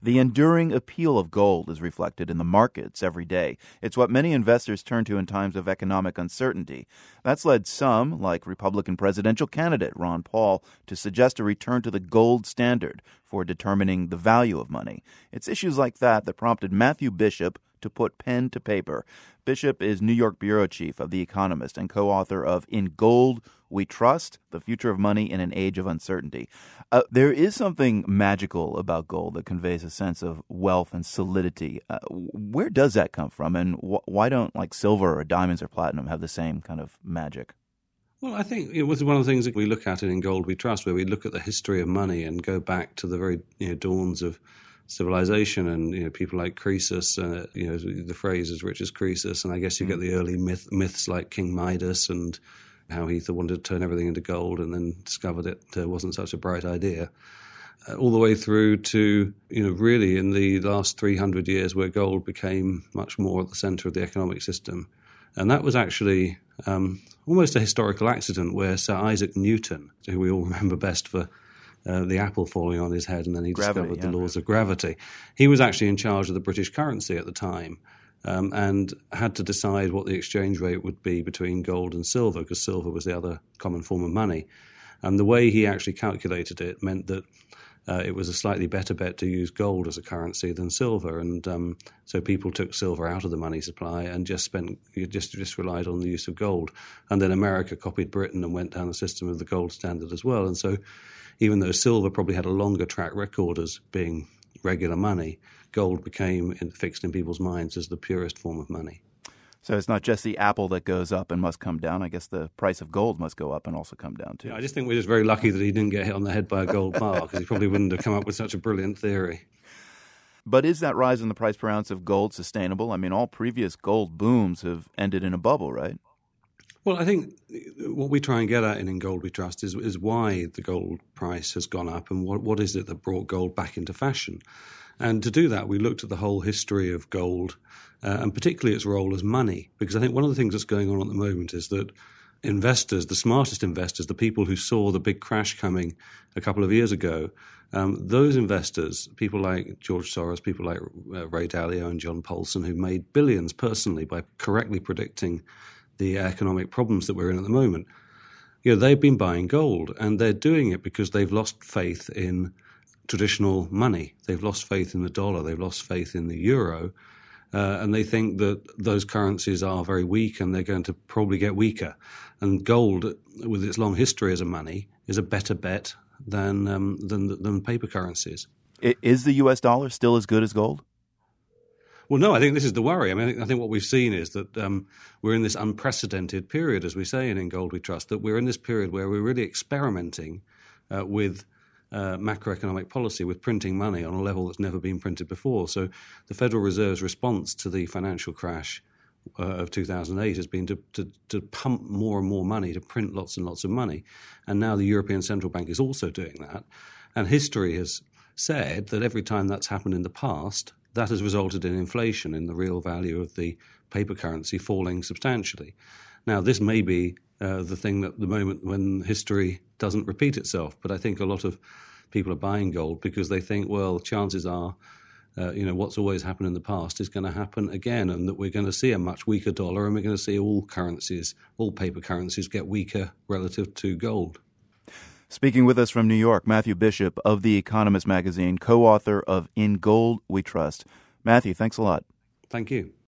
The enduring appeal of gold is reflected in the markets every day. It's what many investors turn to in times of economic uncertainty. That's led some, like Republican presidential candidate Ron Paul, to suggest a return to the gold standard for determining the value of money. It's issues like that that prompted Matthew Bishop to put pen to paper. Bishop is New York bureau chief of The Economist and co author of In Gold We Trust The Future of Money in an Age of Uncertainty. Uh, there is something magical about gold that conveys a sense of wealth and solidity. Uh, where does that come from, and wh- why don't like silver or diamonds or platinum have the same kind of magic? Well, I think it was one of the things that we look at in Gold We Trust, where we look at the history of money and go back to the very you know, dawns of civilization and you know people like Croesus, uh, you know the phrase as rich as Croesus, and I guess you mm. get the early myth, myths like King Midas and how he wanted to turn everything into gold and then discovered it uh, wasn't such a bright idea. Uh, all the way through to you know really in the last 300 years where gold became much more at the center of the economic system and that was actually um, almost a historical accident where Sir Isaac Newton, who we all remember best for uh, the apple falling on his head, and then he gravity, discovered yeah. the laws of gravity. He was actually in charge of the British currency at the time. Um, and had to decide what the exchange rate would be between gold and silver because silver was the other common form of money. And the way he actually calculated it meant that uh, it was a slightly better bet to use gold as a currency than silver, and um, so people took silver out of the money supply and just spent just just relied on the use of gold. And then America copied Britain and went down the system of the gold standard as well. And so even though silver probably had a longer track record as being regular money, gold became fixed in people's minds as the purest form of money. So it's not just the apple that goes up and must come down. I guess the price of gold must go up and also come down too. Yeah, I just think we're just very lucky that he didn't get hit on the head by a gold bar because he probably wouldn't have come up with such a brilliant theory. But is that rise in the price per ounce of gold sustainable? I mean, all previous gold booms have ended in a bubble, right? Well, I think what we try and get at in In Gold We Trust is, is why the gold price has gone up and what, what is it that brought gold back into fashion. And to do that, we looked at the whole history of gold uh, and particularly its role as money. Because I think one of the things that's going on at the moment is that investors, the smartest investors, the people who saw the big crash coming a couple of years ago, um, those investors, people like George Soros, people like uh, Ray Dalio and John Paulson, who made billions personally by correctly predicting the economic problems that we're in at the moment, you know, they've been buying gold and they're doing it because they've lost faith in traditional money. They've lost faith in the dollar. They've lost faith in the euro. Uh, and they think that those currencies are very weak and they're going to probably get weaker. And gold, with its long history as a money, is a better bet than um, than, than paper currencies. Is the U.S. dollar still as good as gold? Well, no, I think this is the worry. I mean, I think, what we've seen is that um, we're in this unprecedented period, as we say in In Gold We Trust, that we're in this period where we're really experimenting uh, with uh, macroeconomic policy, with printing money on a level that's never been printed before. So the Federal Reserve's response to the financial crash uh, of 2008 has been to, to, to, pump more and more money, to print lots and lots of money. And now the European Central Bank is also doing that. And history has said that every time that's happened in the past, that has resulted in inflation in the real value of the paper currency falling substantially. Now, this may be uh, the thing that the moment when history doesn't repeat itself, but I think a lot of people are buying gold because they think, well, chances are, uh, you know, what's always happened in the past is going to happen again, and that we're going to see a much weaker dollar, and we're going to see all currencies, all paper currencies, get weaker relative to gold. Speaking with us from New York, Matthew Bishop of The Economist magazine, co author of In Gold We Trust. Matthew, thanks a lot. Thank you.